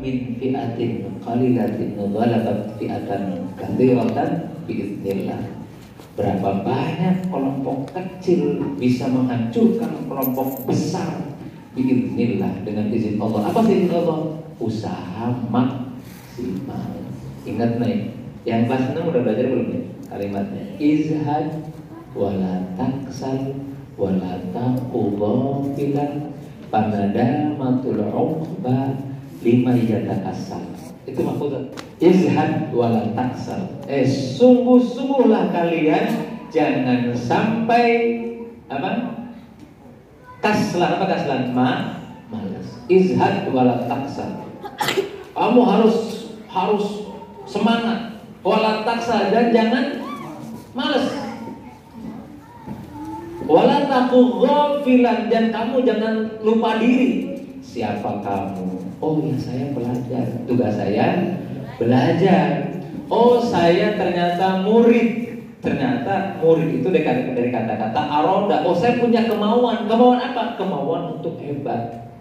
min fi'atin qalilatin ghalabat fi'atan katsiratan biiznillah. Berapa banyak kelompok kecil bisa menghancurkan kelompok besar biiznillah dengan izin Allah. Apa sih izin Allah? Usaha maksimal. Ingat nih, yang kelas 6 udah belajar belum nih kalimatnya? Izhad wala taksal wala taqudhafilan panadamatul uqba lima yatakasal itu maksudnya izhad wala taksal eh sungguh-sungguhlah kalian jangan sampai apa? Kaslan apa kaslan ma malas. Izhad wala taksal kamu harus harus semangat. Wala taksal dan jangan malas. Wala taku ghafilan dan kamu jangan lupa diri siapa kamu. Oh ya saya belajar. Tugas saya belajar. Oh saya ternyata murid. Ternyata murid itu dari, dari kata-kata aroda. Oh saya punya kemauan. Kemauan apa? Kemauan untuk hebat.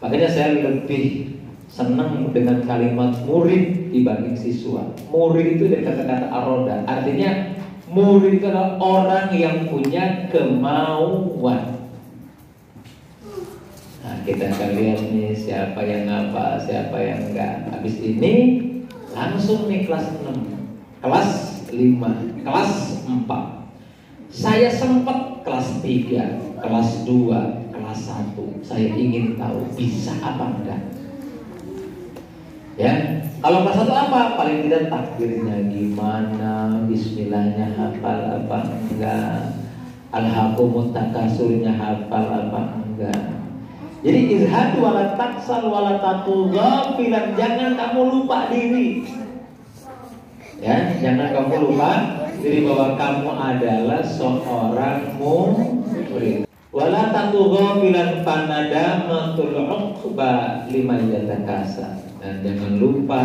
Makanya saya lebih senang dengan kalimat murid dibanding siswa. Murid itu dari kata-kata aroda. Artinya murid itu adalah orang yang punya kemauan kita akan lihat nih siapa yang apa, siapa yang enggak. Habis ini langsung nih kelas 6, kelas 5, kelas 4. Saya sempat kelas 3, kelas 2, kelas 1. Saya ingin tahu bisa apa enggak. Ya, kalau kelas 1 apa? Paling tidak takdirnya gimana, bismillahnya hafal apa enggak, al-hakumut takasurnya hafal apa enggak jadi izhad wala taksal wala tatugafilan jangan kamu lupa diri. Ya, jangan kamu lupa diri bahwa kamu adalah seorang murid. Wala tatugafilan panada matul uqba liman yatakasa. Dan jangan lupa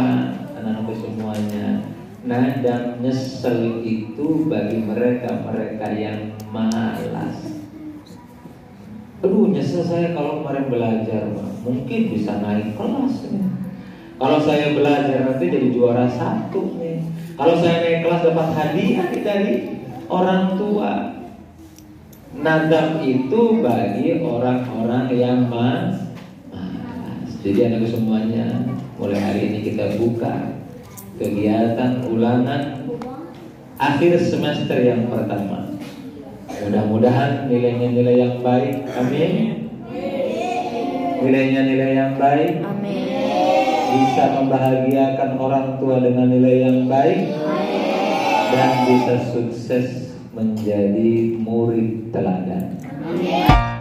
anak-anak semuanya nada nyesel itu bagi mereka-mereka yang malas. Aduh nyesel saya kalau kemarin belajar Mungkin bisa naik kelas. Nih. Kalau saya belajar nanti jadi juara satu. Nih Kalau saya naik kelas dapat hadiah dari orang tua. Nadam itu bagi orang-orang yang malas. Jadi anak semuanya Mulai hari ini kita buka Kegiatan ulangan Akhir semester yang pertama Mudah-mudahan nilainya nilai yang baik. Amin. Nilainya nilai yang baik. Amin. Bisa membahagiakan orang tua dengan nilai yang baik. Dan bisa sukses menjadi murid teladan. Amin.